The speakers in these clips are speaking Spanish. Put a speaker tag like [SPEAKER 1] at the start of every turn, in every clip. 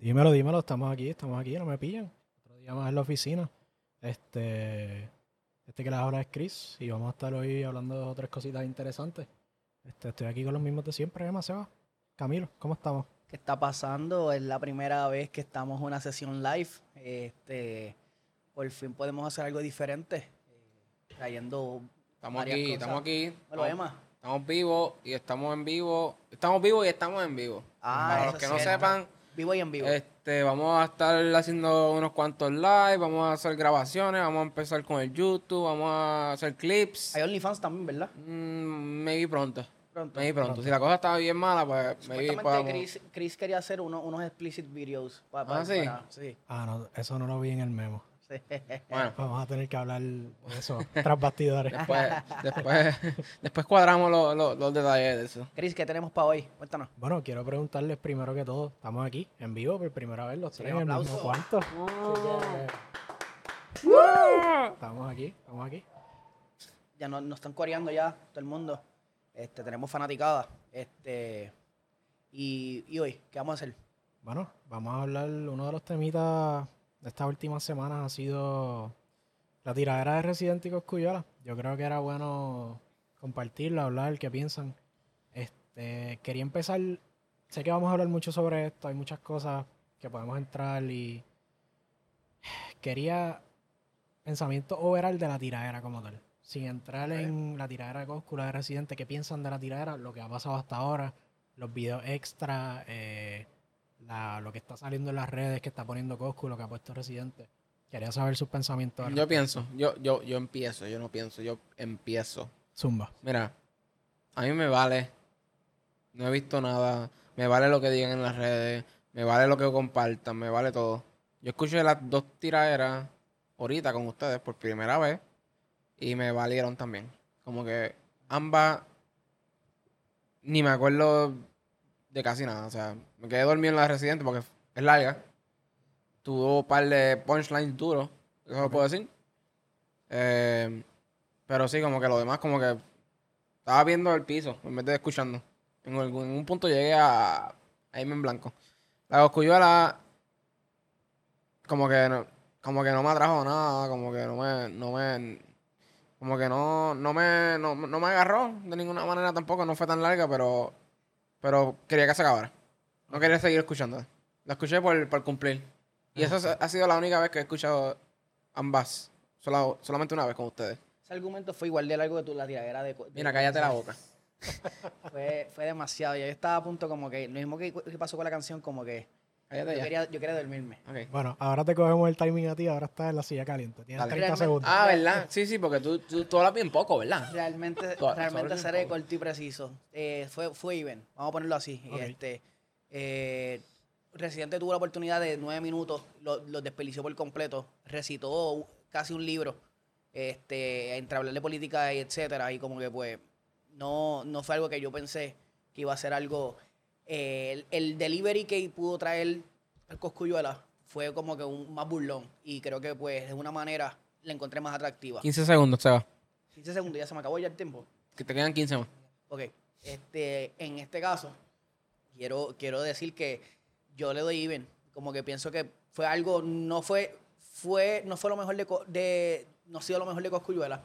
[SPEAKER 1] Dímelo, dímelo, estamos aquí, estamos aquí, no me pillan. Otro día más en la oficina. Este, este que les habla es Chris y vamos a estar hoy hablando de otras cositas interesantes. Este, estoy aquí con los mismos de siempre, Emma Seba. Camilo, ¿cómo estamos?
[SPEAKER 2] ¿Qué está pasando? Es la primera vez que estamos en una sesión live. Este, por fin podemos hacer algo diferente. eh, trayendo.
[SPEAKER 3] Estamos
[SPEAKER 2] varias
[SPEAKER 3] aquí,
[SPEAKER 2] cosas.
[SPEAKER 3] estamos aquí.
[SPEAKER 2] Bueno, Emma.
[SPEAKER 3] estamos vivos y estamos en vivo. Estamos vivos y estamos en vivo.
[SPEAKER 2] Ah,
[SPEAKER 3] Para los que no
[SPEAKER 2] cierto.
[SPEAKER 3] sepan,
[SPEAKER 2] Vivo y en vivo.
[SPEAKER 3] este, vamos a estar haciendo unos cuantos live, vamos a hacer grabaciones, vamos a empezar con el YouTube, vamos a hacer clips.
[SPEAKER 2] Hay OnlyFans también, ¿verdad?
[SPEAKER 3] Mm, maybe pronto.
[SPEAKER 2] Pronto.
[SPEAKER 3] Maybe pronto. Si la cosa está bien mala, pues maybe podamos...
[SPEAKER 2] Chris, Chris quería hacer uno- unos explicit videos.
[SPEAKER 3] Ah, ¿sí?
[SPEAKER 2] para- sí.
[SPEAKER 1] Ah, no, eso no lo vi en el memo.
[SPEAKER 2] Sí.
[SPEAKER 3] Bueno,
[SPEAKER 1] Vamos a tener que hablar de eso tras bastidores.
[SPEAKER 3] después, después, después cuadramos los, los- los detalles de eso.
[SPEAKER 2] Chris, ¿qué tenemos para hoy? Cuéntanos.
[SPEAKER 1] Bueno, quiero preguntarles primero que todo, estamos aquí en vivo por primera vez los
[SPEAKER 2] Sí,
[SPEAKER 1] tres
[SPEAKER 2] un
[SPEAKER 1] en el mismo
[SPEAKER 2] aplauso.
[SPEAKER 1] cuarto. Así que- Estamos aquí, estamos aquí.
[SPEAKER 2] Ya nos, nos están coreando ya todo el mundo. Este, tenemos fanaticada. Este, y, y hoy, ¿qué vamos a hacer?
[SPEAKER 1] Bueno, vamos a hablar, uno de los temitas estas últimas semanas ha sido la tiradera de Residente y Coscuyola. Yo creo que era bueno compartirlo, hablar, qué piensan. Este, quería empezar, sé que vamos a hablar mucho sobre esto, hay muchas cosas que podemos entrar y quería pensamiento overall de la tiradera como tal. Sin entrar en la tiradera de Coscu, la de Residente, qué piensan de la tiradera, lo que ha pasado hasta ahora, los videos extra, eh, la- lo que está saliendo en las redes que está poniendo Coscu, lo que ha puesto Residente. Quería saber sus pensamientos.
[SPEAKER 3] Yo pienso, yo, yo, yo empiezo, yo no pienso, yo empiezo.
[SPEAKER 1] Zumba.
[SPEAKER 3] Mira, a mí me vale. No he visto nada. Me vale lo que digan en las redes. Me vale lo que compartan. Me vale todo. Yo escuché las dos tiraderas ahorita con ustedes por primera vez. Y me valieron también. Como que ambas. Ni me acuerdo de casi nada. O sea, me quedé dormido en la residente porque es larga. Tuvo un par de punchlines duros. Eso lo puedo decir. Eh, pero sí, como que lo demás, como que estaba viendo el piso en vez de escuchando. En algún en un punto llegué a, a irme en blanco. La Coscuyuela, como que no, como que no me atrajo nada, como que no me, no me, como que no, no me, no, no me agarró de ninguna manera tampoco, no fue tan larga, pero, pero quería que se acabara. No quería seguir escuchando. La escuché por, por cumplir. Y esa ha sido la única vez que he escuchado ambas. Sola- solamente una vez con ustedes.
[SPEAKER 2] Ese argumento fue igual de largo que tú, la tiradera de... de-
[SPEAKER 3] Mira, cállate la boca.
[SPEAKER 2] Fue, fue demasiado. Yo estaba a punto como que... Lo mismo que, que pasó con la canción, como que...
[SPEAKER 3] Cállate
[SPEAKER 2] Yo
[SPEAKER 3] ya.
[SPEAKER 2] quería, yo quería dormirme.
[SPEAKER 1] Bueno, ahora te cogemos el timing a ti, ahora estás en la silla caliente. Tienes
[SPEAKER 3] Dale.
[SPEAKER 1] 30 segundos.
[SPEAKER 3] Ah, ¿verdad? Sí, sí, porque tú, tú, tú hablas bien poco, ¿verdad?
[SPEAKER 2] Realmente,
[SPEAKER 3] Tú-
[SPEAKER 2] realmente seré corto y preciso. Eh, fue, fue even. Vamos a ponerlo así.
[SPEAKER 1] Ok.
[SPEAKER 2] Este, eh, Residente tuvo la oportunidad de nueve minutos, lo, lo desperdició por completo. Recitó casi un libro, este, entre hablar de política y etcétera. Y como que pues no, no fue algo que yo pensé que iba a ser algo. Eh, el, el delivery que pudo traer el Coscuyuela fue como que un más burlón. Y creo que pues de una manera la encontré más atractiva.
[SPEAKER 3] 15 segundos, Seba.
[SPEAKER 2] 15 segundos, ya se me acabó ya el tiempo.
[SPEAKER 3] Que te quedan 15 más.
[SPEAKER 2] Ok, este, en este caso, quiero, quiero decir que yo le doy even. Como que pienso que fue algo, no fue, fue, no fue lo mejor de, de no ha sido lo mejor de Coscuyuela.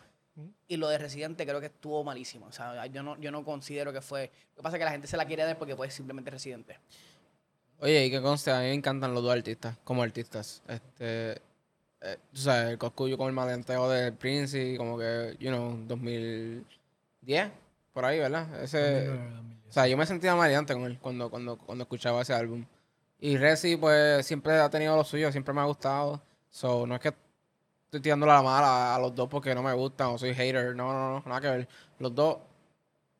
[SPEAKER 2] Y lo de Residente creo que estuvo malísimo. O sea, yo no, yo no considero que fue. Lo que pasa es que la gente se la quiere dar porque pues simplemente Residente.
[SPEAKER 3] Oye, y que conste, a mí me encantan los dos artistas, como artistas. Este, eh, tú sabes, el Coscuyo con el maleanteo del Prince y como que, you know, 2010, por ahí, ¿verdad? Ese,
[SPEAKER 1] 2009, 2010.
[SPEAKER 3] o sea, yo me sentía maleante con él cuando, cuando, cuando escuchaba ese álbum. Y Resi, pues, siempre ha tenido lo suyo, siempre me ha gustado. So, no es que estoy tirando la mala a los dos porque no me gustan o soy hater. No, no, no, nada que ver. Los dos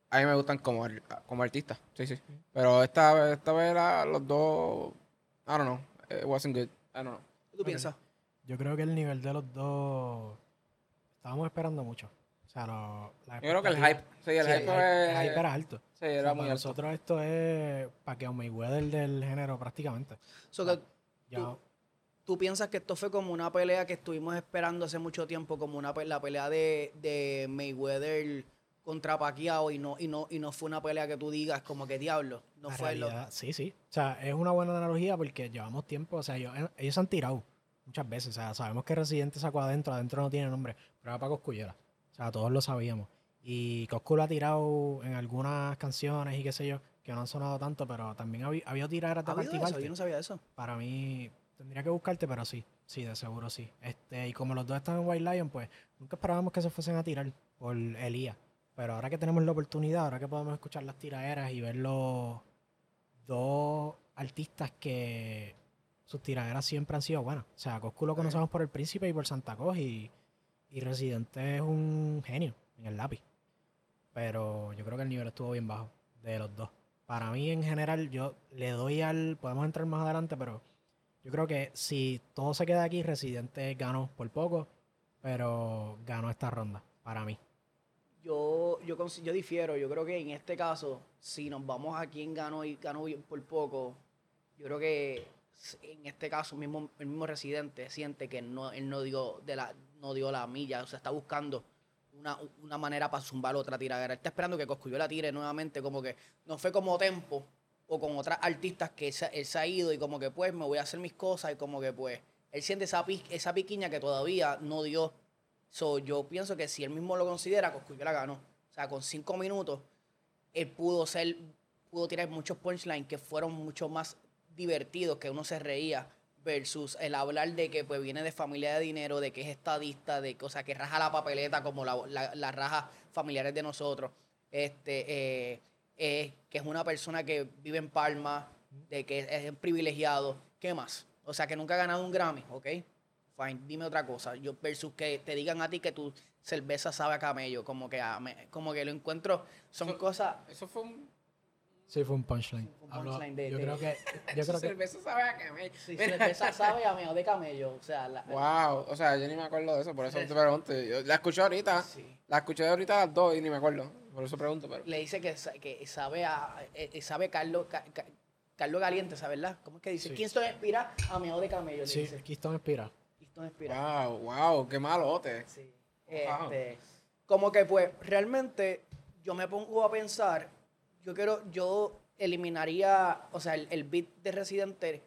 [SPEAKER 3] a mí me gustan como, como artistas. Sí, sí. Pero esta, vez- esta vez la- los dos, I don't know, it wasn't good. I don't know.
[SPEAKER 2] ¿Qué tú piensas?
[SPEAKER 1] Yo creo que el nivel de los dos estábamos esperando mucho. O sea, no, la
[SPEAKER 3] Yo creo que el hype, sí, el
[SPEAKER 1] Sí,
[SPEAKER 3] hype, fue-
[SPEAKER 1] el hype era alto.
[SPEAKER 3] Sí,
[SPEAKER 1] O sea,
[SPEAKER 3] era muy
[SPEAKER 1] para
[SPEAKER 3] alto.
[SPEAKER 1] nosotros esto es Pacquiao Mayweather del género prácticamente.
[SPEAKER 2] So que
[SPEAKER 1] Ya,
[SPEAKER 2] Tú- ¿Tú piensas que esto fue como una pelea que estuvimos esperando hace mucho tiempo, como una la pelea de, de Mayweather contra Pacquiao y no, y no, y no fue una pelea que tú digas como que diablo. No
[SPEAKER 1] La
[SPEAKER 2] fue lo.
[SPEAKER 1] realidad, Sí, sí. O sea, es una buena analogía porque llevamos tiempo. O sea, ellos, ellos se han tirado muchas veces. O sea, sabemos que Residente sacó adentro, adentro no tiene nombre, pero era para Coscullera. O sea, todos lo sabíamos. Y Coscu lo ha tirado en algunas canciones y qué sé yo, que no han sonado tanto, pero también había, había tiraderas de
[SPEAKER 2] ¿Ha habido eso? Yo no sabía eso.
[SPEAKER 1] Para mí, tendría que buscarte, pero sí, sí, de seguro sí. Este, y como los dos están en White Lion, pues nunca esperábamos que se fuesen a tirar por Elías. Pero ahora que tenemos la oportunidad, ahora que podemos escuchar las tiraderas y ver los dos artistas que sus tiraderas siempre han sido buenas. O sea, Coscu lo conocemos por El Príncipe y por Santa Cruz y, y Residente es un genio en el lápiz. Pero yo creo que el nivel estuvo bien bajo de los dos. Para mí, en general, yo le doy al. Podemos entrar más adelante, pero yo creo que si todo se queda aquí, Residente ganó por poco, pero ganó esta ronda, para mí.
[SPEAKER 2] Yo, yo, yo difiero. Yo creo que en este caso, si nos vamos a quién ganó y ganó por poco, yo creo que en este caso mismo, el mismo residente siente que no, él no dio, de la, no dio la milla. O sea, está buscando una, una manera para zumbar otra tiradera. Él está esperando que Coscuyo la tire nuevamente. Como que no fue como Tempo o con otras artistas que él se ha ido y como que pues me voy a hacer mis cosas y como que pues él siente esa, esa piquiña que todavía no dio. So, yo pienso que si él mismo lo considera, Coscuyo la ganó. O sea, con cinco minutos, él pudo ser, pudo tirar muchos punchlines que fueron mucho más divertidos, que uno se reía, versus el hablar de que pues viene de familia de dinero, de que es estadista, de que, o sea, que raja la papeleta como la, la, la raja familiares de nosotros. Este, eh, eh, que es una persona que vive en Palma, de que es un privilegiado. ¿Qué más? O sea, que nunca ha ganado un Grammy, ¿ok? Fine, dime otra cosa. Yo versus que te digan a ti que tu cerveza sabe a camello, como que a me- como que lo encuentro, son
[SPEAKER 3] Eso-
[SPEAKER 2] cosas.
[SPEAKER 3] Eso fue un.
[SPEAKER 1] Sí, fue un punchline.
[SPEAKER 2] Fue un
[SPEAKER 1] Hablo-
[SPEAKER 2] punchline de-
[SPEAKER 1] yo
[SPEAKER 2] de-
[SPEAKER 1] creo que. Yo creo que
[SPEAKER 3] cerveza sabe a camello.
[SPEAKER 2] Sí, cerveza sabe a meo de camello, o sea, la,
[SPEAKER 3] Wow, o sea, yo ni me acuerdo de eso, por eso
[SPEAKER 2] Sí.
[SPEAKER 3] te pregunto. Yo la escuché ahorita,
[SPEAKER 2] sí.
[SPEAKER 3] la escuché ahorita a las dos y ni me acuerdo. Por eso pregunto, pero.
[SPEAKER 2] le dice que, sa- que sabe a eh, eh, sabe Carlos Ca- Ca- Carlos Caliente, ¿sabes verdad? ¿Cómo es que dice?
[SPEAKER 1] Sí.
[SPEAKER 2] Kingston inspira a meo de camello, le
[SPEAKER 1] sí,
[SPEAKER 2] dice.
[SPEAKER 1] Keystone Inspira.
[SPEAKER 2] Kingston inspira.
[SPEAKER 3] Wow, wow, qué malote.
[SPEAKER 2] Sí.
[SPEAKER 3] Wow.
[SPEAKER 2] Este, como que pues realmente yo me pongo a pensar, yo quiero, yo eliminaría, o sea, el, el beat de Residente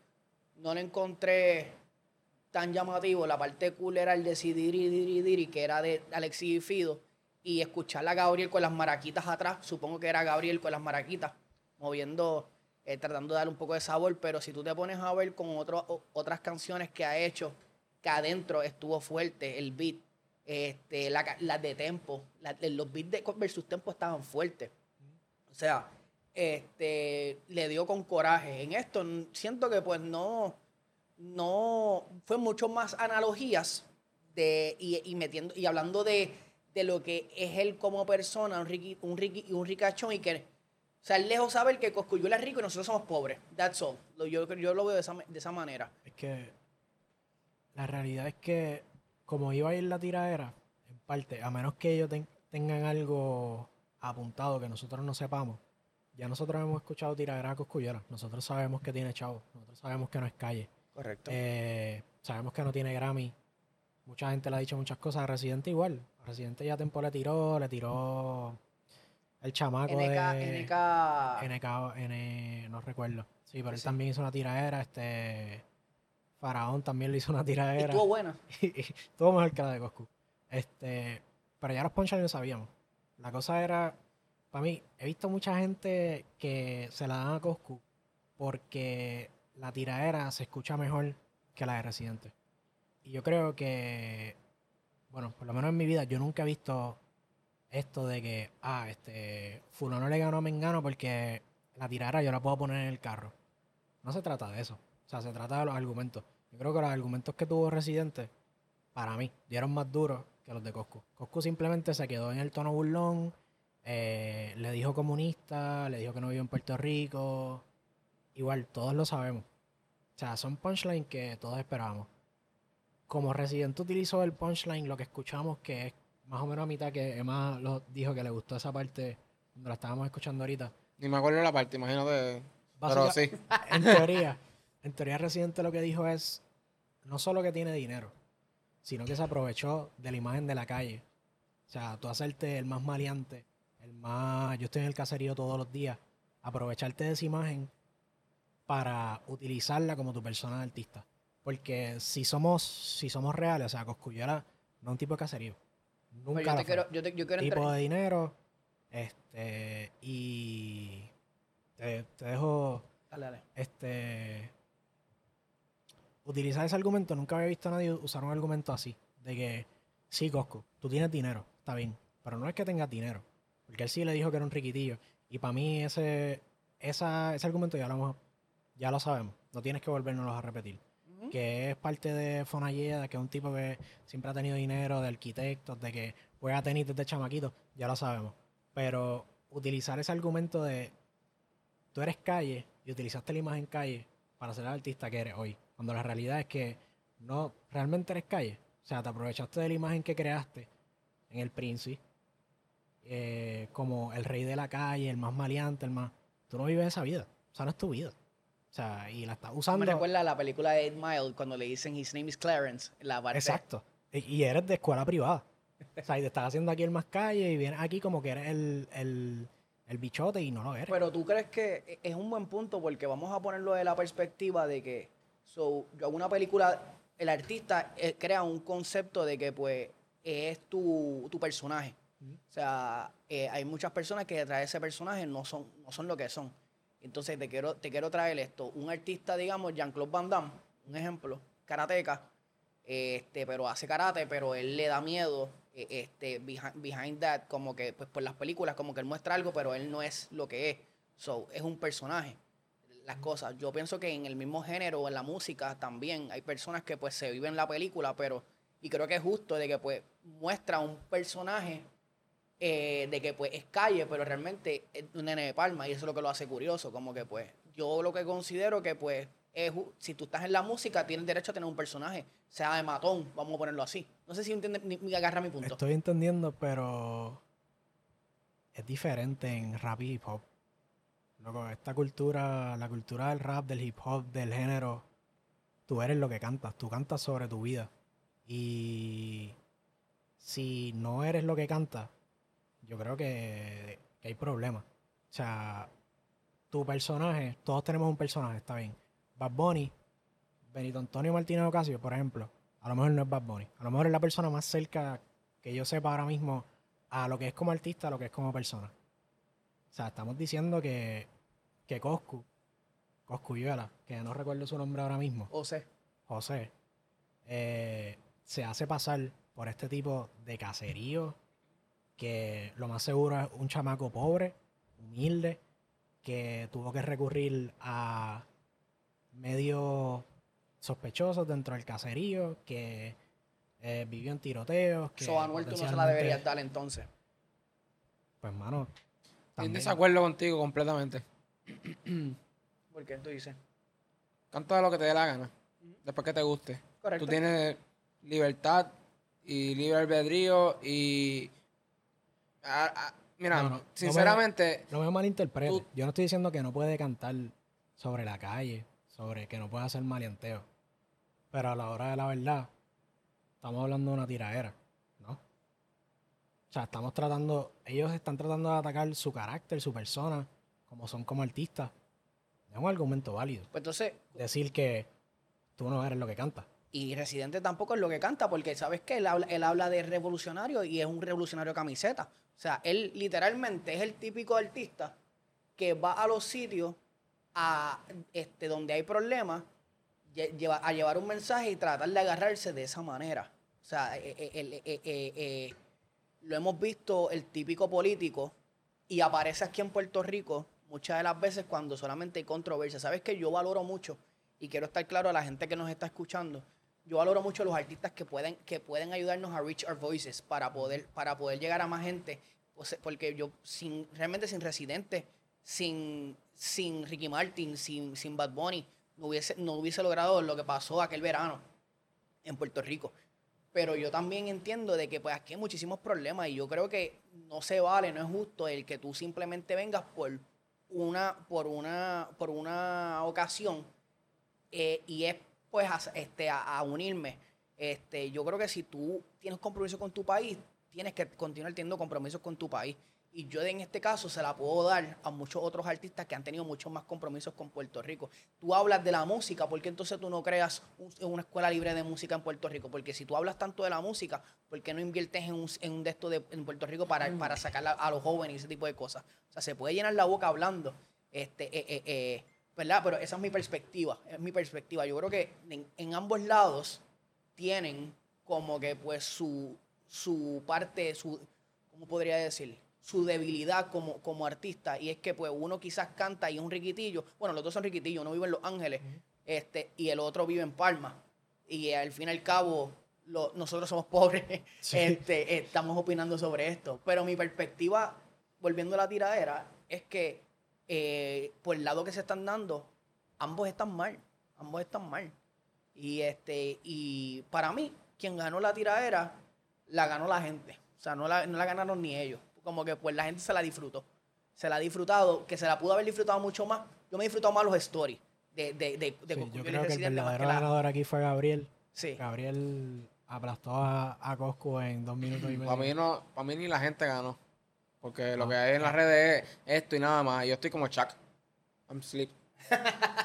[SPEAKER 2] no lo encontré tan llamativo. La parte cool era el de Sidiri Diri Diri, que era de Alexis y Fido, y escuchar a Gabriel con las maraquitas atrás, supongo que era Gabriel con las maraquitas, moviendo, eh, tratando de darle un poco de sabor, pero si tú te pones a ver con otro- otras canciones que ha hecho, que adentro estuvo fuerte el beat, este, la las de tempo, la- los beats de versus tempo estaban fuertes. O sea, este, le dio con coraje. En esto siento que pues no, no, fue mucho más analogías de, y, y metiendo, y hablando de, de lo que es él como persona, un Ricky, un Ricky y un ricachón y que, o sea, él lejos saber que Coscuyuela es rico y nosotros somos pobres. That's all. Lo- Yo, yo lo veo de esa, de esa manera.
[SPEAKER 1] Es que la realidad es que como iba a ir la tiradera, en parte, a menos que ellos ten- tengan algo apuntado que nosotros no sepamos, ya nosotros hemos escuchado tiradera a Coscullera, nosotros sabemos que tiene chavo, nosotros sabemos que no es calle,
[SPEAKER 2] Correcto.
[SPEAKER 1] Eh, sabemos que no tiene Grammy, mucha gente le ha dicho muchas cosas, a Residente igual, Residente ya Tempo le tiró, le tiró el chamaco
[SPEAKER 2] NK,
[SPEAKER 1] de...
[SPEAKER 2] NK,
[SPEAKER 1] NK, N, no recuerdo. Sí, pero él
[SPEAKER 2] Sí.
[SPEAKER 1] también hizo una tiradera. Este. Faraón también le hizo una
[SPEAKER 2] y
[SPEAKER 1] tiradera.
[SPEAKER 2] estuvo buena.
[SPEAKER 1] Estuvo mejor que la de Coscu. Este. Pero ya los punchlines lo sabíamos. La cosa era. Para mí, he visto mucha gente que se la dan a Coscu porque la tiradera se escucha mejor que la de Residente. Y yo creo que. Bueno, por lo menos en mi vida, yo nunca he visto esto de que, ah, este, fulano le ganó a Mengano porque la tirara yo la puedo poner en el carro. No se trata de eso. O sea, se trata de los argumentos. Yo creo que los argumentos que tuvo Residente, para mí, dieron más duros que los de Coscu. Coscu simplemente se quedó en el tono burlón, eh, le dijo comunista, le dijo que no vive en Puerto Rico. Igual, todos lo sabemos. O sea, son punchlines que todos esperábamos. Como Residente utilizó el punchline, lo que escuchamos que es más o menos a mitad que Emma lo dijo que le gustó esa parte cuando la estábamos escuchando ahorita.
[SPEAKER 3] Ni me acuerdo la parte, imagínate. Pero
[SPEAKER 1] Básica-
[SPEAKER 3] sí.
[SPEAKER 1] En teoría, en teoría Residente lo que dijo es no solo que tiene dinero, sino que se aprovechó de la imagen de la calle. O sea, tú hacerte el más maleante el más, yo estoy en el caserío todos los días, aprovecharte de esa imagen para utilizarla como tu persona de artista. Porque si somos, si somos reales, o sea, Coscuyola no es un tipo de caserío. Nunca
[SPEAKER 2] yo,
[SPEAKER 1] lo
[SPEAKER 2] te
[SPEAKER 1] fue.
[SPEAKER 2] quiero, yo, te- yo quiero
[SPEAKER 1] tipo
[SPEAKER 2] entrar-
[SPEAKER 1] de dinero, este, y te, te dejo,
[SPEAKER 2] Dale, dale.
[SPEAKER 1] este, utilizar ese argumento. Nunca había visto a nadie usar un argumento así, de que, sí, Cosco, tú tienes dinero, está bien, pero no es que tengas dinero, porque él sí le dijo que era un riquitillo, y para mí ese, esa, ese argumento ya lo, ya lo sabemos, no tienes que volvernos a repetir Que es parte de Fonalleda, que es un tipo que siempre ha tenido dinero, de arquitectos, de que juega tenis desde chamaquito, ya lo sabemos. Pero utilizar ese argumento de tú eres calle y utilizaste la imagen calle para ser el artista que eres hoy, cuando la realidad es que no realmente eres calle. O sea, te aprovechaste de la imagen que creaste en el Princi, eh, como el rey de la calle, el más maleante, el más... Tú no vives esa vida, o sea, no es tu vida. O sea, y la estás usando...
[SPEAKER 2] Me recuerda a la película de 8 Mile cuando le dicen His name is Clarence. La parte,
[SPEAKER 1] Exacto. Y, y eres de escuela privada. O sea, y te estás haciendo aquí el más calle y vienes aquí como que eres el, el, el bichote y no lo eres.
[SPEAKER 2] Pero tú crees que es un buen punto porque vamos a ponerlo de la perspectiva de que so, yo hago una película, el artista eh, crea un concepto de que pues es tu, tu personaje. O sea, eh, hay muchas personas que detrás de ese personaje no son, no son lo que son. Entonces te quiero, te quiero traer esto. Un artista, digamos, Jean-Claude Van Damme, un ejemplo, karateca, este, pero hace karate, pero él le da miedo, eh, este, behind, behind that, como que, pues por las películas, como que él muestra algo, pero él no es lo que es. So, es un personaje. Las cosas. Yo pienso que en el mismo género, en la música, también hay personas que pues se viven la película, pero, y creo que es justo de que pues muestra un personaje eh, de que pues es calle, pero realmente es un nene de palma y eso es lo que lo hace curioso, como que pues yo lo que considero que pues es, si tú estás en la música tienes derecho a tener un personaje, sea de matón, vamos a ponerlo así. No sé si entiende, ni, ni agarra mi punto.
[SPEAKER 1] Estoy entendiendo, pero es diferente en rap y hip hop. Loco, esta cultura, la cultura del rap, del hip hop, del género, tú eres lo que cantas, tú cantas sobre tu vida. Y si no eres lo que cantas, yo creo que, que hay problemas. O sea, tu personaje, todos tenemos un personaje, está bien. Bad Bunny, Benito Antonio Martínez Ocasio, por ejemplo, a lo mejor no es Bad Bunny. A lo mejor es la persona más cerca que yo sepa ahora mismo a lo que es como artista, a lo que es como persona. O sea, estamos diciendo que, que Coscu, Coscuyuela, que no recuerdo su nombre ahora mismo,
[SPEAKER 2] sea,
[SPEAKER 1] José, eh, se hace pasar por este tipo de caserío que lo más seguro es un chamaco pobre, humilde, que tuvo que recurrir a medios sospechosos dentro del caserío, que eh, vivió en tiroteos. Que
[SPEAKER 2] so Anuel tú no se la deberías dar entonces.
[SPEAKER 1] Pues, mano,
[SPEAKER 3] en desacuerdo contigo completamente.
[SPEAKER 2] ¿Por qué tú dices?
[SPEAKER 3] Canta lo que te dé la gana. Después que te guste.
[SPEAKER 2] Correcto.
[SPEAKER 3] Tú tienes libertad y libre albedrío y... Ah, ah, mira,
[SPEAKER 1] No, no, no me-
[SPEAKER 3] sinceramente,
[SPEAKER 1] No me.
[SPEAKER 3] Tú-
[SPEAKER 1] Yo no estoy diciendo que no puede cantar sobre la calle, sobre que no puede hacer maleanteo. Pero a la hora de la verdad, estamos hablando de una tiradera, ¿no? O sea, estamos tratando, ellos están tratando de atacar su carácter, su persona, como son como artistas. Es un argumento válido.
[SPEAKER 2] Pues entonces,
[SPEAKER 1] Decir que tú no eres lo que cantas.
[SPEAKER 2] Y Residente tampoco es lo que canta, porque sabes que él habla, él habla de revolucionario y es un revolucionario camiseta. O sea, él literalmente es el típico artista que va a los sitios a este donde hay problemas lle- lleva- a llevar un mensaje y tratar de agarrarse de esa manera. O sea, eh, eh, eh, lo hemos visto el típico político y aparece aquí en Puerto Rico muchas de las veces cuando solamente hay controversia. Sabes que yo valoro mucho y quiero estar claro a la gente que nos está escuchando. Yo valoro mucho los artistas que pueden, que pueden ayudarnos a reach our voices para poder, para poder llegar a más gente. Pues, porque yo, sin, realmente sin Residente, sin, sin Ricky Martin, sin, sin Bad Bunny, no hubiese, no hubiese logrado lo que pasó aquel verano en Puerto Rico. Pero yo también entiendo de que pues aquí hay muchísimos problemas y yo creo que no se vale, no es justo el que tú simplemente vengas por una, por una, por una ocasión eh, y es pues a, este, a, unirme. Este, yo creo que si tú tienes compromiso con tu país, tienes que continuar teniendo compromisos con tu país. Y yo en este caso se la puedo dar a muchos otros artistas que han tenido muchos más compromisos con Puerto Rico. Tú hablas de la música, ¿por qué entonces tú no creas un- una escuela libre de música en Puerto Rico? Porque si tú hablas tanto de la música, ¿por qué no inviertes en un, en un de estos de, en Puerto Rico para, para sacar a, a los jóvenes y ese tipo de cosas? O sea, se puede llenar la boca hablando, este, eh, eh, eh, ¿verdad? Pero esa es mi perspectiva, es mi perspectiva. Yo creo que en, en ambos lados tienen como que pues su, su parte, su, ¿cómo podría decir? Su debilidad como, como artista. Y es que pues uno quizás canta y es un riquitillo. Bueno, los dos son riquitillos, uno vive en Los Ángeles este, y el otro vive en Palma. Y al fin y al cabo, lo- nosotros somos pobres,
[SPEAKER 1] Sí.
[SPEAKER 2] este, estamos opinando sobre esto. Pero mi perspectiva, volviendo a la tiradera, es que eh, por el lado que se están dando, ambos están mal. Ambos están mal. Y este, y para mí, quien ganó la tiradera, la ganó la gente. O sea, no la, no la ganaron ni ellos. Como que pues la gente se la disfrutó. Se la ha disfrutado, que se la pudo haber disfrutado mucho más. Yo me he disfrutado más los stories de, de, de, de
[SPEAKER 1] Sí, yo creo que el
[SPEAKER 2] que
[SPEAKER 1] verdadero
[SPEAKER 2] la-
[SPEAKER 1] ganador aquí fue Gabriel.
[SPEAKER 2] Sí.
[SPEAKER 1] Gabriel aplastó a, a Coscu en dos minutos y medio.
[SPEAKER 3] Para mí, no, para mí ni la gente ganó. Porque lo
[SPEAKER 1] Ah.
[SPEAKER 3] que hay en las redes es esto y nada más. Yo estoy como Chuck. I'm sleep.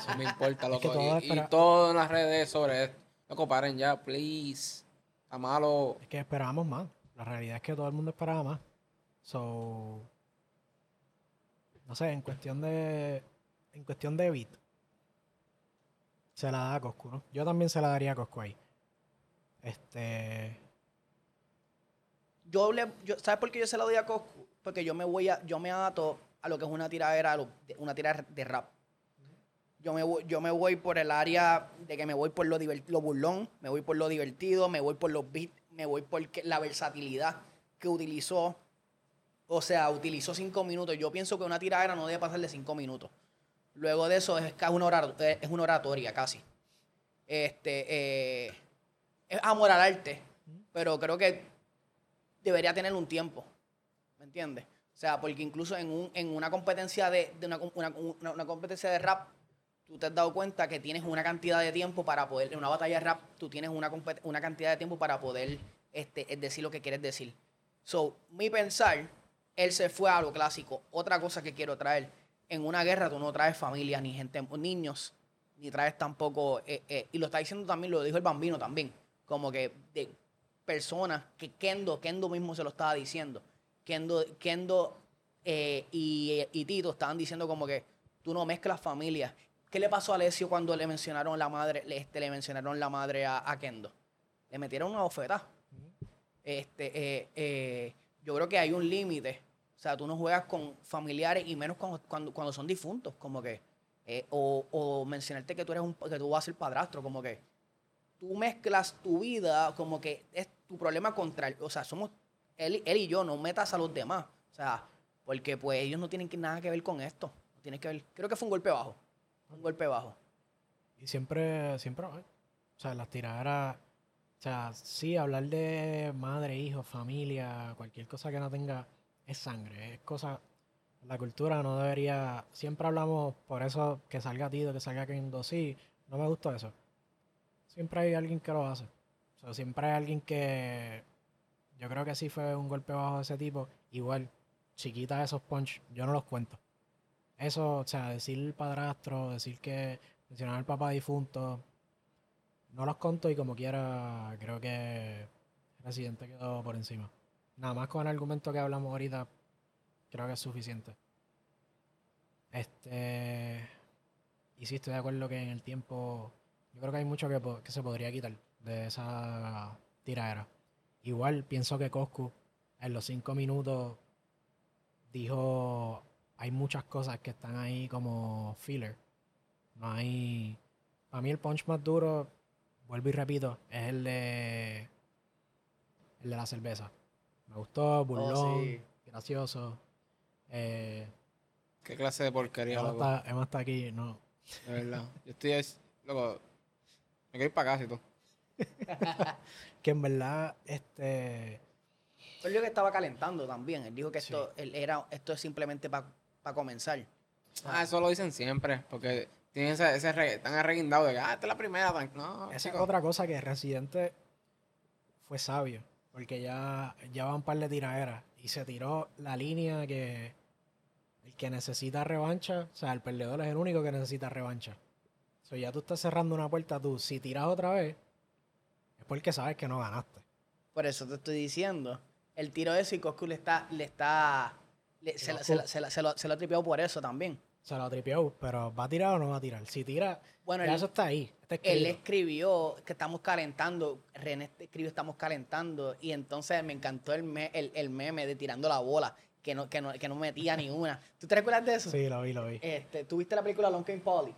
[SPEAKER 3] No me importa,
[SPEAKER 1] Es que
[SPEAKER 3] loco.
[SPEAKER 1] todo
[SPEAKER 3] y,
[SPEAKER 1] espera-
[SPEAKER 3] y todo en las redes es sobre esto. Loco, paren ya, please. Está malo.
[SPEAKER 1] Es que esperábamos más. La realidad es que todo el mundo esperaba más. So. No sé, en cuestión de. En cuestión de beat. Se la da a Coscu, ¿no? Yo también se la daría a Coscu ahí. Este.
[SPEAKER 2] yo le, yo, ¿sabes por qué yo se la doy a Coscu? Porque yo me voy a, yo me ato a lo que es una tiradera, una tiradera de rap. Yo me, voy, yo me voy por el área de que me voy por lo, lo burlón, me voy por lo divertido, me voy por los beats, me voy por la versatilidad que utilizó. O sea, utilizó cinco minutos. Yo pienso que una tiradera no debe pasar de cinco minutos. Luego de eso es, una, eh, es una oratoria casi. Este, eh, es amor al arte, pero creo que debería tener un tiempo. ¿Me entiendes? O sea, porque incluso en, un, en una competencia de, de una, una- una- competencia de rap, tú te has dado cuenta que tienes una cantidad de tiempo para poder, en una batalla de rap, tú tienes una, una cantidad de tiempo para poder este, es decir lo que quieres decir. So, mi pensar, él se fue a lo clásico. Otra cosa que quiero traer, en una guerra tú no traes familias ni gente, niños, ni traes tampoco, eh, eh, y lo está diciendo también, lo dijo el bambino también, como que de personas que Kendo, Kendo mismo se lo estaba diciendo. Kendo, Kendo eh, y, y Tito estaban diciendo como que tú no mezclas familias. ¿Qué le pasó a Alessio cuando le mencionaron la madre, este, le mencionaron la madre a, a Kendo? Le metieron una bofetada. Este, eh, eh, yo creo que hay un límite. O sea, tú no juegas con familiares y menos cuando, cuando, cuando son difuntos, como que. eh, o, o mencionarte que tú eres un, que tú vas a ser padrastro, como que tú mezclas tu vida como que es tu problema contra o sea, somos él, él y yo, no metas a los demás. O sea, porque pues ellos no tienen que- nada que ver con esto. No tienen que ver. Creo que fue un golpe bajo. Un golpe bajo.
[SPEAKER 1] Y siempre, siempre, o sea, las tiraderas, o sea, sí, hablar de madre, hijo, familia, cualquier cosa que no tenga, es sangre, es cosa, la cultura no debería, siempre hablamos por eso que salga Tito, que salga Kendo, sí, no me gusta eso. Siempre hay alguien que lo hace. O sea, siempre hay alguien que, yo creo que sí fue un golpe bajo de ese tipo, igual, chiquita esos punch, yo no los cuento. Eso, o sea, decir padrastro, decir que mencionar al papá difunto, no los conto y como quiera, creo que Residente quedó por encima. Nada más con el argumento que hablamos ahorita, creo que es suficiente. Este. Y sí, estoy de acuerdo que en el tiempo. Yo creo que hay mucho que se podría quitar de esa tiradera. Igual pienso que Coscu en los cinco minutos dijo. Hay muchas cosas que están ahí como filler. No hay. Para mí el punch más duro, vuelvo y repito, es el de. El de la cerveza. Me gustó, burlón,
[SPEAKER 2] sí.
[SPEAKER 1] gracioso. Eh,
[SPEAKER 3] ¿Qué clase de porquería,
[SPEAKER 1] Emma,
[SPEAKER 3] loco?
[SPEAKER 1] está, Emma está aquí, no.
[SPEAKER 3] De verdad. Yo estoy ahí, loco. Me quiero ir para casa y todo.
[SPEAKER 1] Que en verdad, este.
[SPEAKER 2] Él dijo que estaba calentando también. Él dijo que
[SPEAKER 1] Sí.
[SPEAKER 2] esto, él era, esto es simplemente para comenzar.
[SPEAKER 3] Ah, eso lo dicen siempre. Porque tienen ese, ese re- están arreguindados de que, ah, esta es la primera. tan- No,
[SPEAKER 1] Esa es otra cosa que Residente fue sabio. Porque ya, ya van un par de tiraderas. Y se tiró la línea que el que necesita revancha, o sea, el perdedor es el único que necesita revancha. So, ya tú estás cerrando una puerta tú. Si tiras otra vez, porque sabes que no ganaste.
[SPEAKER 2] Por eso te estoy diciendo. El tiro de Coscu le está, le está, le- se, la- se la- se la- se lo, se lo ha tripeado por eso también.
[SPEAKER 1] Se lo tripeó, pero ¿va a tirar o no va a tirar? Si tira,
[SPEAKER 2] Bueno, él-
[SPEAKER 1] eso está ahí. Está
[SPEAKER 2] Él escribió que estamos calentando, René escribió estamos calentando y entonces me encantó el, me- el, el meme de tirando la bola, que no, que no, que no metía ni una. ¿Tú te recuerdas de eso?
[SPEAKER 1] Sí, lo vi, lo vi.
[SPEAKER 2] Este, ¿Tú viste la película Long Came Polly?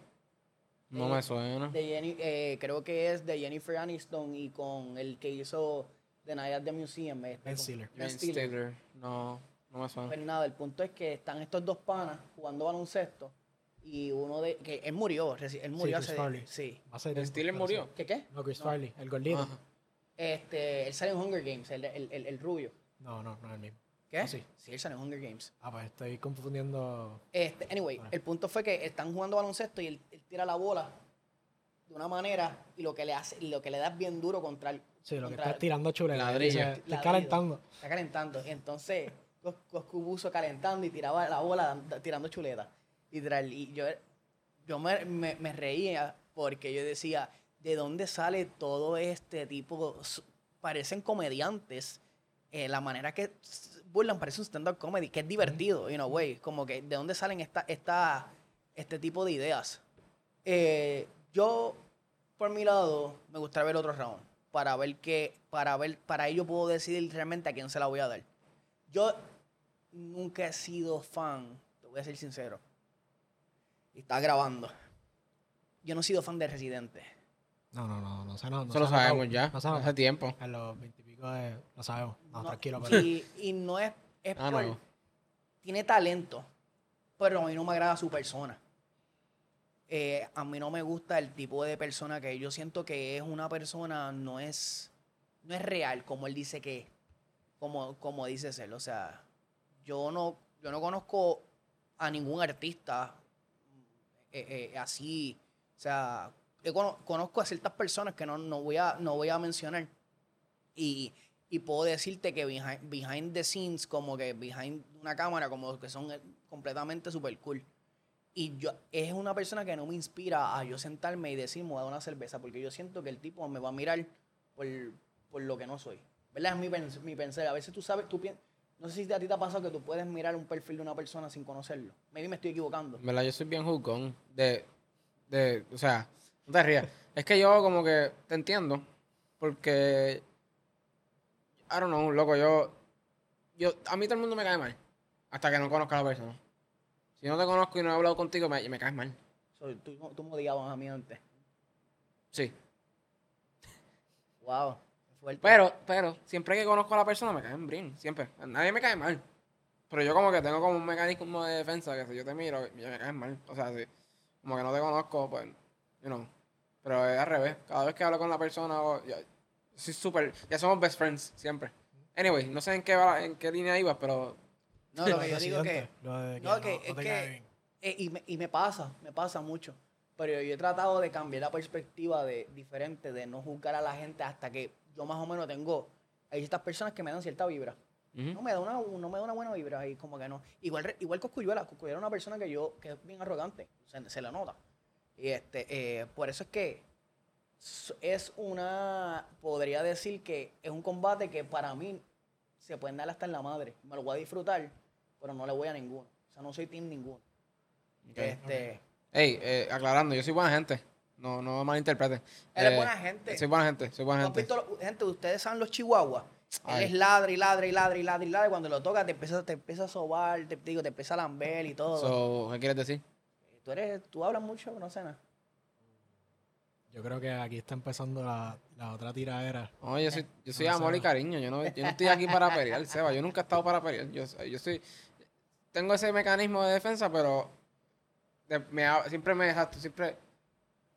[SPEAKER 3] No
[SPEAKER 2] Eh,
[SPEAKER 3] me suena.
[SPEAKER 2] De Jenny, eh, creo que es de Jennifer Aniston y con el que hizo The Night at the Museum. este,
[SPEAKER 1] Ben Stiller.
[SPEAKER 2] Ben
[SPEAKER 3] Ben
[SPEAKER 2] Stiller.
[SPEAKER 3] Stiller. No, no me suena.
[SPEAKER 2] Pues nada, el punto es que están estos dos panas jugando baloncesto y uno de que él murió, reci- él murió
[SPEAKER 1] Chris
[SPEAKER 2] hace
[SPEAKER 1] Farley.
[SPEAKER 2] sí.
[SPEAKER 1] Va a ser
[SPEAKER 3] Ben
[SPEAKER 1] tiempo,
[SPEAKER 3] Stiller
[SPEAKER 1] pero
[SPEAKER 3] murió.
[SPEAKER 1] sí.
[SPEAKER 2] ¿Qué qué?
[SPEAKER 1] No, Chris
[SPEAKER 2] No.
[SPEAKER 1] Farley, el gordito.
[SPEAKER 3] Ajá.
[SPEAKER 2] Este, él sale en Hunger Games, el, el, el, el rubio.
[SPEAKER 1] No, no, no es el mismo.
[SPEAKER 2] ¿Qué?
[SPEAKER 1] Ah, sí.
[SPEAKER 2] Sí, él sale en Hunger Games.
[SPEAKER 1] Ah, pues estoy confundiendo.
[SPEAKER 2] Este, anyway,
[SPEAKER 1] Vale.
[SPEAKER 2] el punto fue que están jugando baloncesto y él tira la bola de una manera y lo que le hace, lo que le da es bien duro contra el,
[SPEAKER 1] Sí, lo que está tirando chuleta.
[SPEAKER 3] Ladrillo.
[SPEAKER 1] calentando.
[SPEAKER 2] Está calentando. Y entonces Cos- Coscu puso calentando y tiraba la bola tirando chuleta. Y yo, yo me, me- me reía porque yo decía, ¿de dónde sale todo este tipo? Parecen comediantes. eh, la manera que burlan parece un stand-up comedy, que es divertido, you know, way. Como que, ¿de dónde salen esta, esta, este tipo de ideas? Eh, yo, por mi lado, me gustaría ver otro round. Para ver que, para ver, para ello puedo decidir realmente a quién se la voy a dar. Yo nunca he sido fan, te voy a ser sincero. Y está grabando. Yo no he sido fan de Residente.
[SPEAKER 1] No, no, no, no sé, no. no
[SPEAKER 3] Eso lo sabemos ya.
[SPEAKER 1] No ha
[SPEAKER 3] Hace tiempo.
[SPEAKER 1] En los veintipico de. Lo sabemos. No,
[SPEAKER 2] No,
[SPEAKER 1] tranquilo, pero.
[SPEAKER 2] y, y no es, es
[SPEAKER 3] Ah,
[SPEAKER 2] por-
[SPEAKER 3] no.
[SPEAKER 2] Tiene talento, pero a mí no me agrada su persona. Eh, a mí no me gusta el tipo de persona que yo siento que es una persona, no es, no es real como él dice que es, como, como dice ser. O sea, yo no, yo no conozco a ningún artista eh, eh, así. O sea, conozco a ciertas personas que no, no, voy, a, no voy a mencionar. Y, y puedo decirte que behind, behind the scenes, como que behind una cámara, como que son completamente super cool. Y yo, es una persona que no me inspira a yo sentarme y decir, me voy a dar una cerveza, porque yo siento que el tipo me va a mirar por, por lo que no soy. ¿Verdad? Es mi, pens- mi pensar. A veces tú sabes, tú piensas, no sé si a ti te ha pasado que tú puedes mirar un perfil de una persona sin conocerlo. Maybe me estoy equivocando.
[SPEAKER 3] Verdad, yo soy bien jugón. De, de, o sea, no te rías. Es que yo como que te entiendo. Porque, I don't know, loco, yo, yo, a mí todo el mundo me cae mal. Hasta que no conozca a la persona. Si no te conozco y no he hablado contigo, me, me caes mal.
[SPEAKER 2] So, tú, tú me odiabas a mí antes.
[SPEAKER 3] Sí.
[SPEAKER 2] Wow. fuerte.
[SPEAKER 3] Pero, pero, siempre que conozco a la persona me cae en brin. Siempre. Nadie me cae mal. Pero yo como que tengo como un mecanismo de defensa que si yo te miro, ya me caes mal. O sea, si como que no te conozco, pues, you know. Pero es al revés. Cada vez que hablo con la persona, ya- soy súper, ya somos best friends, siempre. Anyway, no sé en qué, en qué línea ibas, pero
[SPEAKER 2] no, lo que yo digo que...
[SPEAKER 1] Residente, lo de que
[SPEAKER 2] no, que- es que-. Eh, y, me, y me pasa, me pasa mucho. Pero yo he tratado de cambiar la perspectiva de diferente, de no juzgar a la gente hasta que yo más o menos tengo. Hay ciertas personas que me dan cierta vibra. No me da una, no me da una buena vibra y como que no. Igual, igual Coscuyuela, Coscuyuela es una persona que yo, que es bien arrogante, se, se le nota. Y este, eh, por eso es que es una, podría decir que es un combate que para mí se pueden dar hasta en la madre. Me lo voy a disfrutar, pero no le voy a ninguno. O sea, no soy team ninguno. Este,
[SPEAKER 3] Ey, eh, aclarando, yo soy buena gente. No, no me malinterpreten.
[SPEAKER 2] Él es
[SPEAKER 3] Eh,
[SPEAKER 2] buena gente.
[SPEAKER 3] Soy buena gente, soy buena
[SPEAKER 2] ¿tú has
[SPEAKER 3] gente.
[SPEAKER 2] visto gente, ustedes saben los chihuahuas.
[SPEAKER 3] Ay.
[SPEAKER 2] Él es ladra y ladra y ladra y ladra y ladra. y Cuando lo toca te empieza, te empieza a sobar, te, digo, te empieza a lamber y todo.
[SPEAKER 3] So, ¿Qué quieres decir?
[SPEAKER 2] tú, eres, tú hablas mucho, no sé nada.
[SPEAKER 1] Yo creo que aquí está empezando la, la otra tiradera.
[SPEAKER 3] No, yo soy, yo soy
[SPEAKER 1] No,
[SPEAKER 3] amor y cariño. Yo no, yo no estoy aquí para pelear, Seba. Yo nunca he estado para pelear. Yo, yo soy. Tengo ese mecanismo de defensa, pero de- me, siempre me exacto, siempre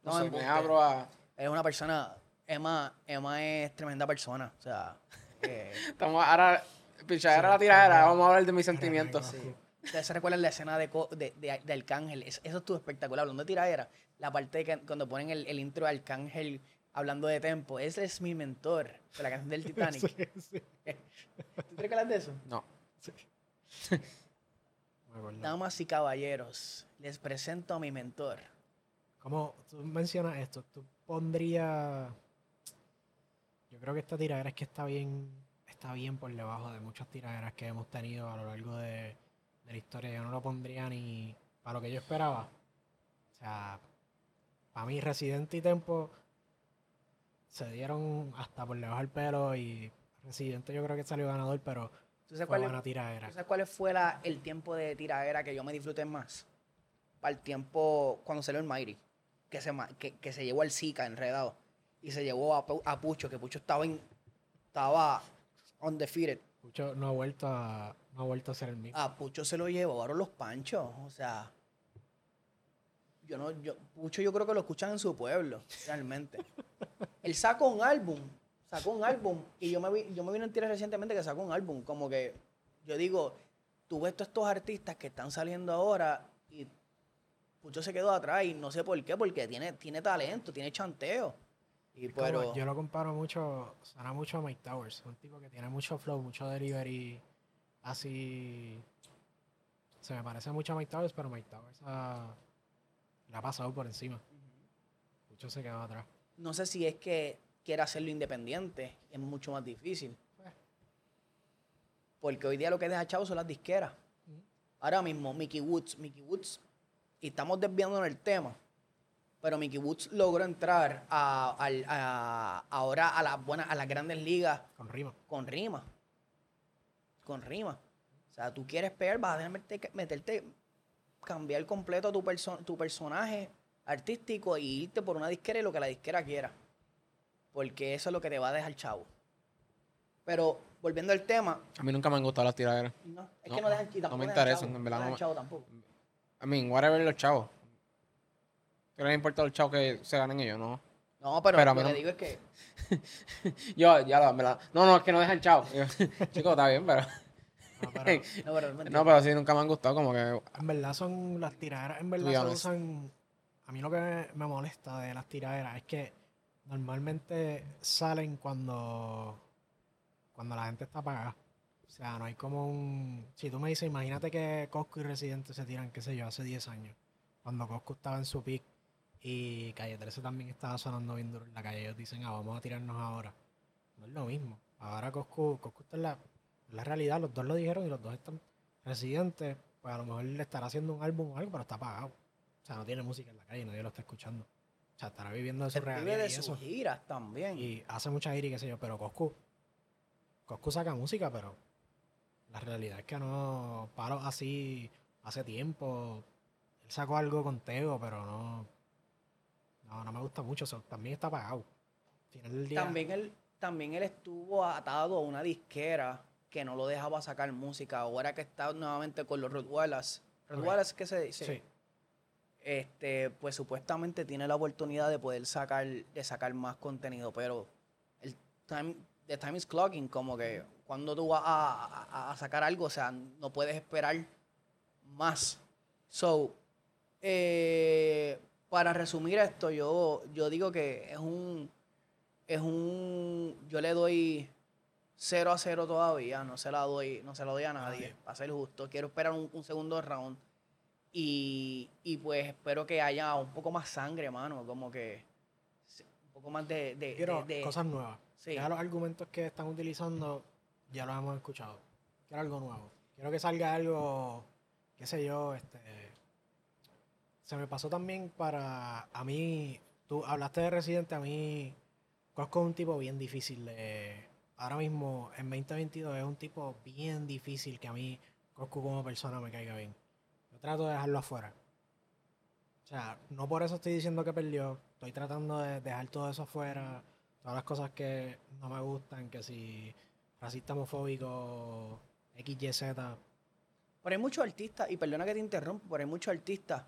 [SPEAKER 3] no,
[SPEAKER 2] No,
[SPEAKER 3] sé, me abro a.
[SPEAKER 2] Es una persona. Emma, Emma es tremenda persona. O sea, eh,
[SPEAKER 3] Estamos ahora. Pichadera la tiradera, vamos a hablar de mis sentimientos.
[SPEAKER 1] Sí.
[SPEAKER 2] Ustedes se recuerdan la escena de, Co- de, de, de Arcángel. Es- eso estuvo espectacular. Hablando de tiradera, la parte de que cuando ponen el, el intro de Arcángel hablando de tempo, ese es mi mentor de la canción del Titanic.
[SPEAKER 1] Sí, sí.
[SPEAKER 2] ¿Tú te recuerdas de eso?
[SPEAKER 3] No.
[SPEAKER 1] Acuerdo.
[SPEAKER 2] Damas y caballeros, les presento a mi mentor.
[SPEAKER 1] Como tú mencionas esto, tú pondrías. Yo creo que esta tiradera es que está bien, está bien por debajo de muchas tiraderas que hemos tenido a lo largo de, de la historia. Yo no lo pondría ni para lo que yo esperaba. O sea, para mí Residente y Tempo se dieron hasta por debajo del pelo y Residente yo creo que salió ganador, pero
[SPEAKER 2] ¿Tú sabes
[SPEAKER 1] fue
[SPEAKER 2] cuál
[SPEAKER 1] buena tiradera.
[SPEAKER 2] ¿Tú sabes cuál fue la- el tiempo de tiradera que yo me disfruté más? Para el tiempo cuando salió el Mighty, que se, que, que se llevó al Zika enredado y se llevó a, a Pucho, que Pucho estaba en, estaba undefeated.
[SPEAKER 1] Pucho no ha vuelto a, no ha vuelto a ser el mismo.
[SPEAKER 2] A Pucho se lo llevaron los panchos, o sea, yo no, yo, Pucho yo creo que lo escuchan en su pueblo, realmente. Él sacó un álbum, sacó un álbum, y yo me vi, yo me vine a enterar recientemente que sacó un álbum, como que yo digo, tú ves todos estos artistas que están saliendo ahora y Pucho se quedó atrás y no sé por qué, porque tiene, tiene talento, tiene chanteo. Y
[SPEAKER 1] Como
[SPEAKER 2] pero
[SPEAKER 1] yo lo comparo mucho, suena mucho a Mike Towers, un tipo que tiene mucho flow, mucho delivery, así. Se me parece mucho a Mike Towers, pero Mike Towers ha, le ha pasado por encima. Mucho se quedó atrás.
[SPEAKER 2] no sé si es que quiere hacerlo independiente, es mucho más difícil. Porque hoy día lo que deja chavo son las disqueras. Ahora mismo, Mickey Woods, Mickey Woods, y estamos desviándonos del tema, pero Mickey Woods logró entrar a, ahora a las buenas, a las grandes ligas
[SPEAKER 1] Con rima.
[SPEAKER 2] con rima. Con rima. O sea, tú quieres pegar, vas a dejar meterte, meterte- cambiar completo tu, perso- tu personaje artístico y irte por una disquera y lo que la disquera quiera. Porque eso es lo que te va a dejar chavo. Pero, volviendo al tema,
[SPEAKER 3] A mí nunca me han gustado las tiraderas.
[SPEAKER 2] no, es
[SPEAKER 3] No,
[SPEAKER 2] que no dejan y
[SPEAKER 3] no me interesan,
[SPEAKER 2] chavo,
[SPEAKER 3] en verdad,
[SPEAKER 2] No
[SPEAKER 3] no
[SPEAKER 2] dejan
[SPEAKER 3] me-
[SPEAKER 2] chavo tampoco.
[SPEAKER 3] I mean, whatever los chavos. ¿Qué les importa a los chavos que se ganen ellos? No.
[SPEAKER 2] No, pero,
[SPEAKER 3] a
[SPEAKER 2] lo que
[SPEAKER 3] no-
[SPEAKER 2] digo es que
[SPEAKER 3] Yo, ya lo, en verdad. No, no, es que no dejan chavos. Yo, Chicos, está bien, pero.
[SPEAKER 1] No, pero
[SPEAKER 2] no, pero me
[SPEAKER 3] No, pero sí, nunca me han gustado. Como que.
[SPEAKER 1] en verdad son las tiraderas, en verdad se usan. A mí lo que me, me molesta de las tiraderas es que normalmente salen cuando cuando la gente está apagada. O sea, no hay como un... Si tú me dices, imagínate que Cosco y Residente se tiran, qué sé yo, hace 10 años. Cuando Cosco estaba en su pick y Calle 13 también estaba sonando bien duro en la calle. Ellos dicen, ah, vamos a tirarnos ahora. No es lo mismo. Ahora Cosco, Cosco está en la, la realidad, los dos lo dijeron y los dos están residentes. Pues a lo mejor le estará haciendo un álbum o algo, pero está apagado. O sea, no tiene música en la calle, nadie lo está escuchando. O sea, estará viviendo de su
[SPEAKER 2] Él vive
[SPEAKER 1] realidad
[SPEAKER 2] de
[SPEAKER 1] y
[SPEAKER 2] sus giras también.
[SPEAKER 1] Y hace mucha gira y qué sé yo, pero Coscu. Coscu saca música, pero la realidad es que no paro así hace tiempo. Él sacó algo con Tego, pero no. No, no me gusta mucho. eso también está final del día.
[SPEAKER 2] También él, también él estuvo atado a una disquera que no lo dejaba sacar música. Ahora que está nuevamente con los Rottweilers. ¿Rottweilers qué se dice?
[SPEAKER 1] Sí.
[SPEAKER 2] Este, pues supuestamente tiene la oportunidad de poder sacar, de sacar más contenido, pero el time, the time is clocking, como que cuando tú vas a, a- a sacar algo, o sea, no puedes esperar más. So, eh, para resumir esto, yo, yo digo que es un, es un, yo le doy 0 a 0 todavía, no se la doy, no se la doy a nadie, para ser justo. Quiero esperar un, un segundo round. Y, y pues espero que haya un poco más sangre, mano, como que un poco más de... de-
[SPEAKER 1] Quiero
[SPEAKER 2] de- de-
[SPEAKER 1] cosas nuevas.
[SPEAKER 2] sí.
[SPEAKER 1] Ya los argumentos que están utilizando ya los hemos escuchado. Quiero algo nuevo. Quiero que salga algo, qué sé yo, este. Se me pasó también para a mí, tú hablaste de Residente, a mí Cosco es un tipo bien difícil de ahora mismo en 2022 es un tipo bien difícil que a mí Cosco como persona me caiga bien. Yo trato de dejarlo afuera. O sea, no por eso estoy diciendo que perdió. Estoy tratando de dejar todo eso afuera. Todas las cosas que no me gustan, que si racista, homofóbico, XYZ.
[SPEAKER 2] Pero hay muchos artistas, y perdona que te interrumpa, pero hay muchos artistas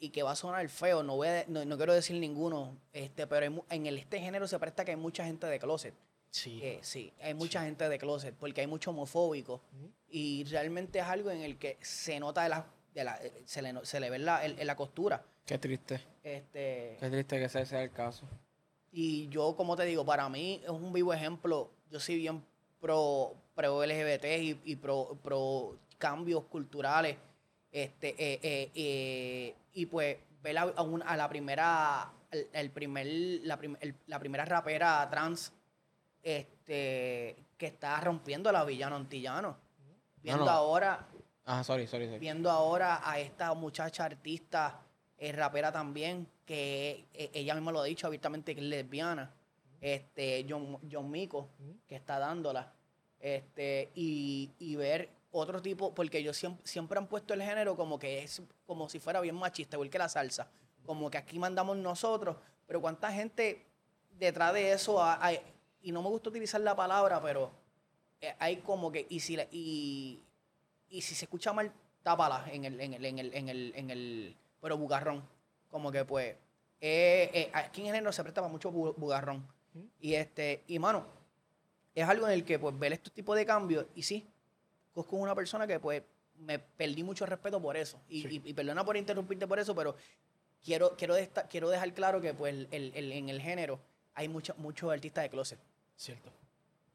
[SPEAKER 2] y que va a sonar feo, no, voy a- no, no quiero decir ninguno, este, pero hay en el, este género se presta que hay mucha gente de closet.
[SPEAKER 1] Sí.
[SPEAKER 2] que sí, hay mucha gente de closet, porque hay mucho homofóbico. Y realmente es algo en el que se nota de la, de la eh, se, le, no- se le ve la, en la costura.
[SPEAKER 3] Qué triste.
[SPEAKER 2] Este,
[SPEAKER 3] Qué triste que ese sea el caso.
[SPEAKER 2] Y yo, como te digo, para mí es un vivo ejemplo. Yo soy bien pro, pro LGBT y, y pro, pro cambios culturales. Este, eh, eh, eh, y pues ver a, un- a la primera, el, el primer, la, prim- el- la primera rapera trans este, que está rompiendo la villano antillano. Viendo
[SPEAKER 3] no.
[SPEAKER 2] ahora,
[SPEAKER 3] Ah, sorry, sorry, sorry.
[SPEAKER 2] viendo ahora a esta muchacha artista, eh, rapera también, que eh, ella misma lo ha dicho abiertamente que es lesbiana. Este, John, John Mico, que está dándola. Este, y, y ver otro tipo, porque ellos siempre, han puesto el género como que es como si fuera bien machista, igual que la salsa. Como que aquí mandamos nosotros, pero cuánta gente detrás de eso ha- hay- y no me gusta utilizar la palabra, pero eh, hay como que, y si, la- y si se escucha mal, tápala en el, en el, en el, en el, en el, pero bugarrón. Como que pues, eh, eh, aquí en género se presta para mucho bu- bugarrón. Y este, y mano, es algo en el que pues ver estos tipos de cambios, y sí, Cosco es una persona que pues me perdí mucho respeto por eso. Y, y- y perdona por interrumpirte por eso, pero quiero, quiero, quiero dejar claro que pues el- el- en el género hay muchos muchos artistas de closet.
[SPEAKER 1] Cierto.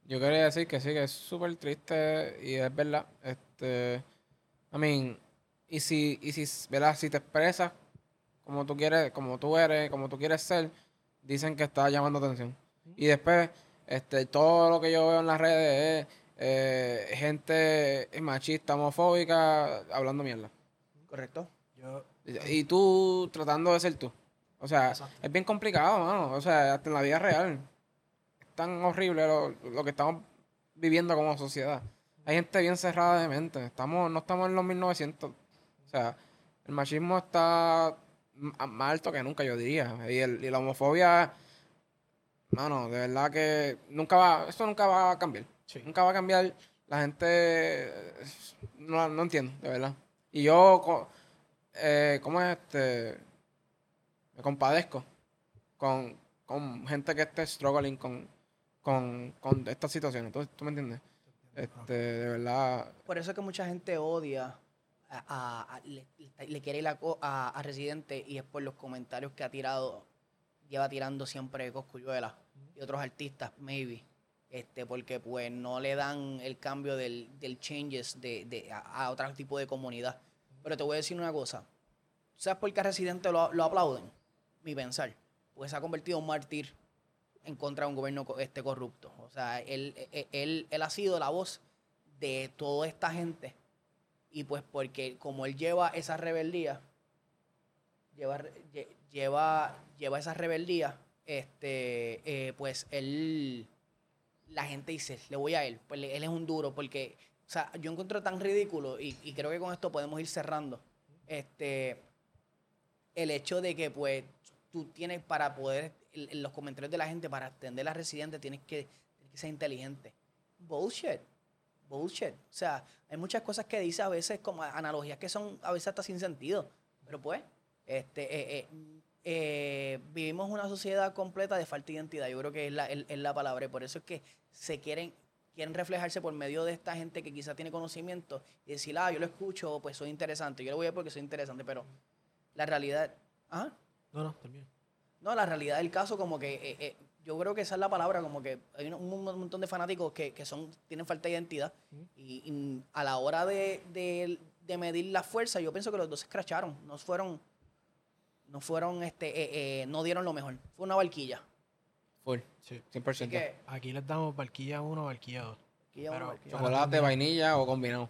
[SPEAKER 3] Yo quería decir que sí, que es súper triste y es verdad. Este, I mean, y si, y si, ¿verdad? Si te expresas como tú quieres, como tú eres, como tú quieres ser, dicen que estás llamando atención. Y después, este, todo lo que yo veo en las redes es eh, gente machista, homofóbica, hablando mierda.
[SPEAKER 2] ¿Correcto?
[SPEAKER 1] Yo,
[SPEAKER 3] Y y tú tratando de ser tú. O sea,
[SPEAKER 1] Exacto.
[SPEAKER 3] es bien complicado, mano. O sea, hasta en la vida real. Tan horrible lo, lo que estamos viviendo como sociedad. Hay gente bien cerrada de mente. Estamos, no estamos en los 1900. O sea, el machismo está más alto que nunca, yo diría. Y, el- y la homofobia, mano, de verdad que nunca va, eso nunca va a cambiar.
[SPEAKER 1] Sí.
[SPEAKER 3] Nunca va a cambiar. La gente no, no entiendo, de verdad. Y yo, eh, ¿cómo es este? Me compadezco con, con gente que esté struggling con, con, con estas situaciones. ¿Tú, tú me entiendes? Este, de verdad.
[SPEAKER 2] Por eso es que mucha gente odia a, le, quiere ir a, a, Residente y es por los comentarios que ha tirado, lleva tirando siempre Coscuyuela y otros artistas, maybe. Este, porque pues no le dan el cambio del, del changes de, de- a, a otro tipo de comunidad. Pero te voy a decir una cosa. ¿Sabes por qué a Residente lo, lo aplauden? Mi pensar. Pues se ha convertido en un mártir en contra de un gobierno este, corrupto. O sea, él, él, él, él ha sido la voz de toda esta gente. Y pues porque como él lleva esa rebeldía, lleva, lleva, lleva esa rebeldía, este, eh, pues él, la gente dice, le voy a él, pues él es un duro, porque, o sea, yo encuentro tan ridículo, y, y creo que con esto podemos ir cerrando, este, el hecho de que pues tú tienes para poder, en los comentarios de la gente, para atender a la residente, tienes que, tienes que ser inteligente. Bullshit. Bullshit. O sea, hay muchas cosas que dice a veces como analogías que son a veces hasta sin sentido. Pero pues, este, eh, eh, eh, vivimos una sociedad completa de falta de identidad. Yo creo que es la, es- la palabra. Y por eso es que se quieren, quieren reflejarse por medio de esta gente que quizá tiene conocimiento y decir, ah, yo lo escucho, pues soy interesante. Yo lo voy a ver porque soy interesante. Pero la realidad. Ajá.
[SPEAKER 1] No, no, termino.
[SPEAKER 2] No, la realidad del caso, como que eh, eh, yo creo que esa es la palabra, como que hay un, un montón de fanáticos que, que son tienen falta de identidad y, y a la hora de, de- de medir la fuerza, yo pienso que los dos se escracharon, no fueron, no fueron, este, eh, eh, no dieron lo mejor, fue una barquilla.
[SPEAKER 3] Full.
[SPEAKER 1] Sí.
[SPEAKER 3] 100%.
[SPEAKER 2] Así que,
[SPEAKER 1] Aquí les damos barquilla 1, barquilla 2.
[SPEAKER 2] barquilla,
[SPEAKER 1] Pero-
[SPEAKER 2] una barquilla.
[SPEAKER 3] Chocolate, vainilla o combinado.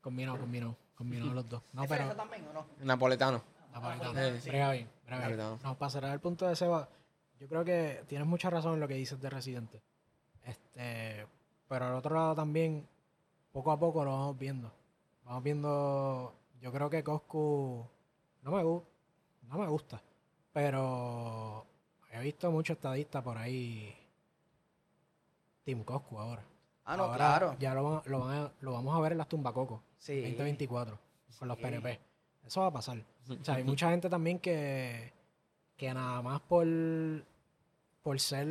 [SPEAKER 1] Combinado, combinado. Combinado los dos. No,
[SPEAKER 2] ¿Es
[SPEAKER 1] pero.
[SPEAKER 2] también o no?
[SPEAKER 3] Napoletano.
[SPEAKER 1] Napolitano.
[SPEAKER 3] Sí.
[SPEAKER 1] Brega bien, brega bien.
[SPEAKER 3] Napolitano.
[SPEAKER 1] No, para cerrar el punto de Seba, yo creo que tienes mucha razón en lo que dices de Residente. Este, pero al otro lado también, poco a poco lo vamos viendo. Vamos viendo, yo creo que Coscu no me, no me gusta, pero he visto muchos estadistas por ahí, Team Coscu ahora.
[SPEAKER 2] Ah, no,
[SPEAKER 1] Ahora
[SPEAKER 2] claro.
[SPEAKER 1] Ya lo, van- lo, van a- lo vamos a ver en las tumbacocos.
[SPEAKER 2] Sí.
[SPEAKER 1] 2024 con los. PNP. Eso va a pasar. O sea, hay mucha gente también que, que nada más por, por ser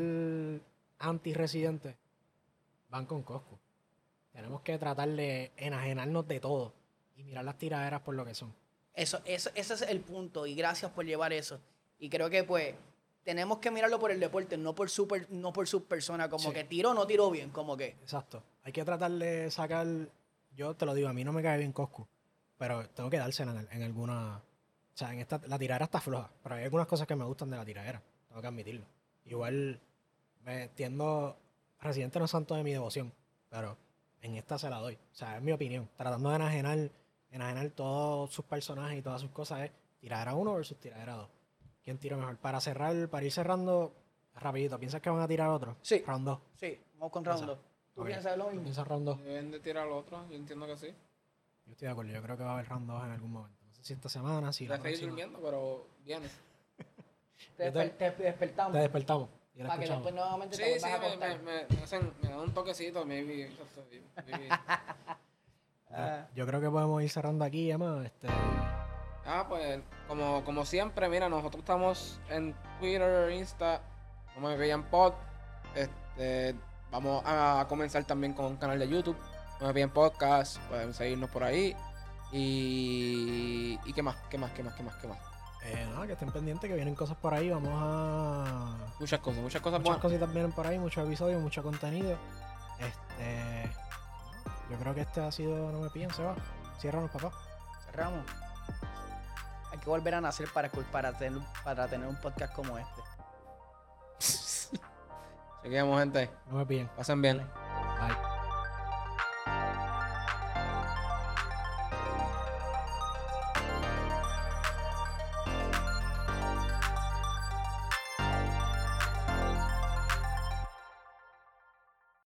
[SPEAKER 1] anti-residente van con Coscu. Tenemos que tratar de enajenarnos de todo y mirar las tiraderas por lo que son.
[SPEAKER 2] Eso, eso, ese es el punto y gracias por llevar eso. Y creo que pues tenemos que mirarlo por el deporte, no por su, per- no por su persona, como
[SPEAKER 1] Sí.
[SPEAKER 2] que tiró o no tiró bien, como que.
[SPEAKER 1] Exacto. Hay que tratar de sacar. Yo te lo digo, a mí no me cae bien Coscu. Pero tengo que dársela en, en alguna. O sea, en esta, la tiradera está floja. Pero hay algunas cosas que me gustan de la tiradera. Tengo que admitirlo. Igual me tiendo. Residente no es santo de mi devoción. Pero en esta se la doy. O sea, es mi opinión. Tratando de enajenar, enajenar todos sus personajes y todas sus cosas es tiradera 1 versus tiradera 2. ¿Quién tira mejor? Para cerrar, para ir cerrando, rapidito. ¿Piensas que van a tirar otro?
[SPEAKER 2] Sí.
[SPEAKER 1] Round 2.
[SPEAKER 2] Sí, vamos con round dos. ¿Tú
[SPEAKER 1] Ok.
[SPEAKER 2] piensas lo mismo?
[SPEAKER 1] ¿Piensas round 2?
[SPEAKER 3] Deben de tirar al otro, yo entiendo que sí.
[SPEAKER 1] Yo estoy de acuerdo, yo creo que va a haber round 2 en algún momento. No sé si esta semana, si la
[SPEAKER 3] a seguir
[SPEAKER 1] próxima.
[SPEAKER 3] durmiendo, pero viene.
[SPEAKER 2] Te,
[SPEAKER 1] te-
[SPEAKER 2] desper- te despertamos.
[SPEAKER 1] Te despertamos y la
[SPEAKER 2] para que
[SPEAKER 1] escuchamos.
[SPEAKER 2] después nuevamente
[SPEAKER 3] Sí,
[SPEAKER 2] te
[SPEAKER 3] sí,
[SPEAKER 2] a
[SPEAKER 3] me,
[SPEAKER 2] acostar.
[SPEAKER 3] me, me, me hacen, me dan un toquecito, maybe. maybe.
[SPEAKER 2] Ah,
[SPEAKER 1] Yo creo que podemos ir cerrando aquí, Emma. Este,
[SPEAKER 3] Ah, pues, como, como siempre, mira, nosotros estamos en Twitter, Insta, como me veían pod. Este, vamos a comenzar también con un canal de YouTube. No me veían podcast, pueden seguirnos por ahí. Y, y qué más, qué más, qué más, qué más, qué más.
[SPEAKER 1] eh, nada, que estén pendientes, que vienen cosas por ahí. Vamos a.
[SPEAKER 3] Muchas cosas, muchas cosas
[SPEAKER 1] Muchas
[SPEAKER 3] buenas.
[SPEAKER 1] cositas vienen por ahí, muchos episodios, mucho contenido. Este. Yo creo que este ha sido No me pillen, se va. Ciérranos, papá.
[SPEAKER 2] cerramos. Hay que volver a nacer para, para, tener, para tener un podcast como este.
[SPEAKER 3] Seguimos, gente.
[SPEAKER 1] No me pillen.
[SPEAKER 3] Pasen bien.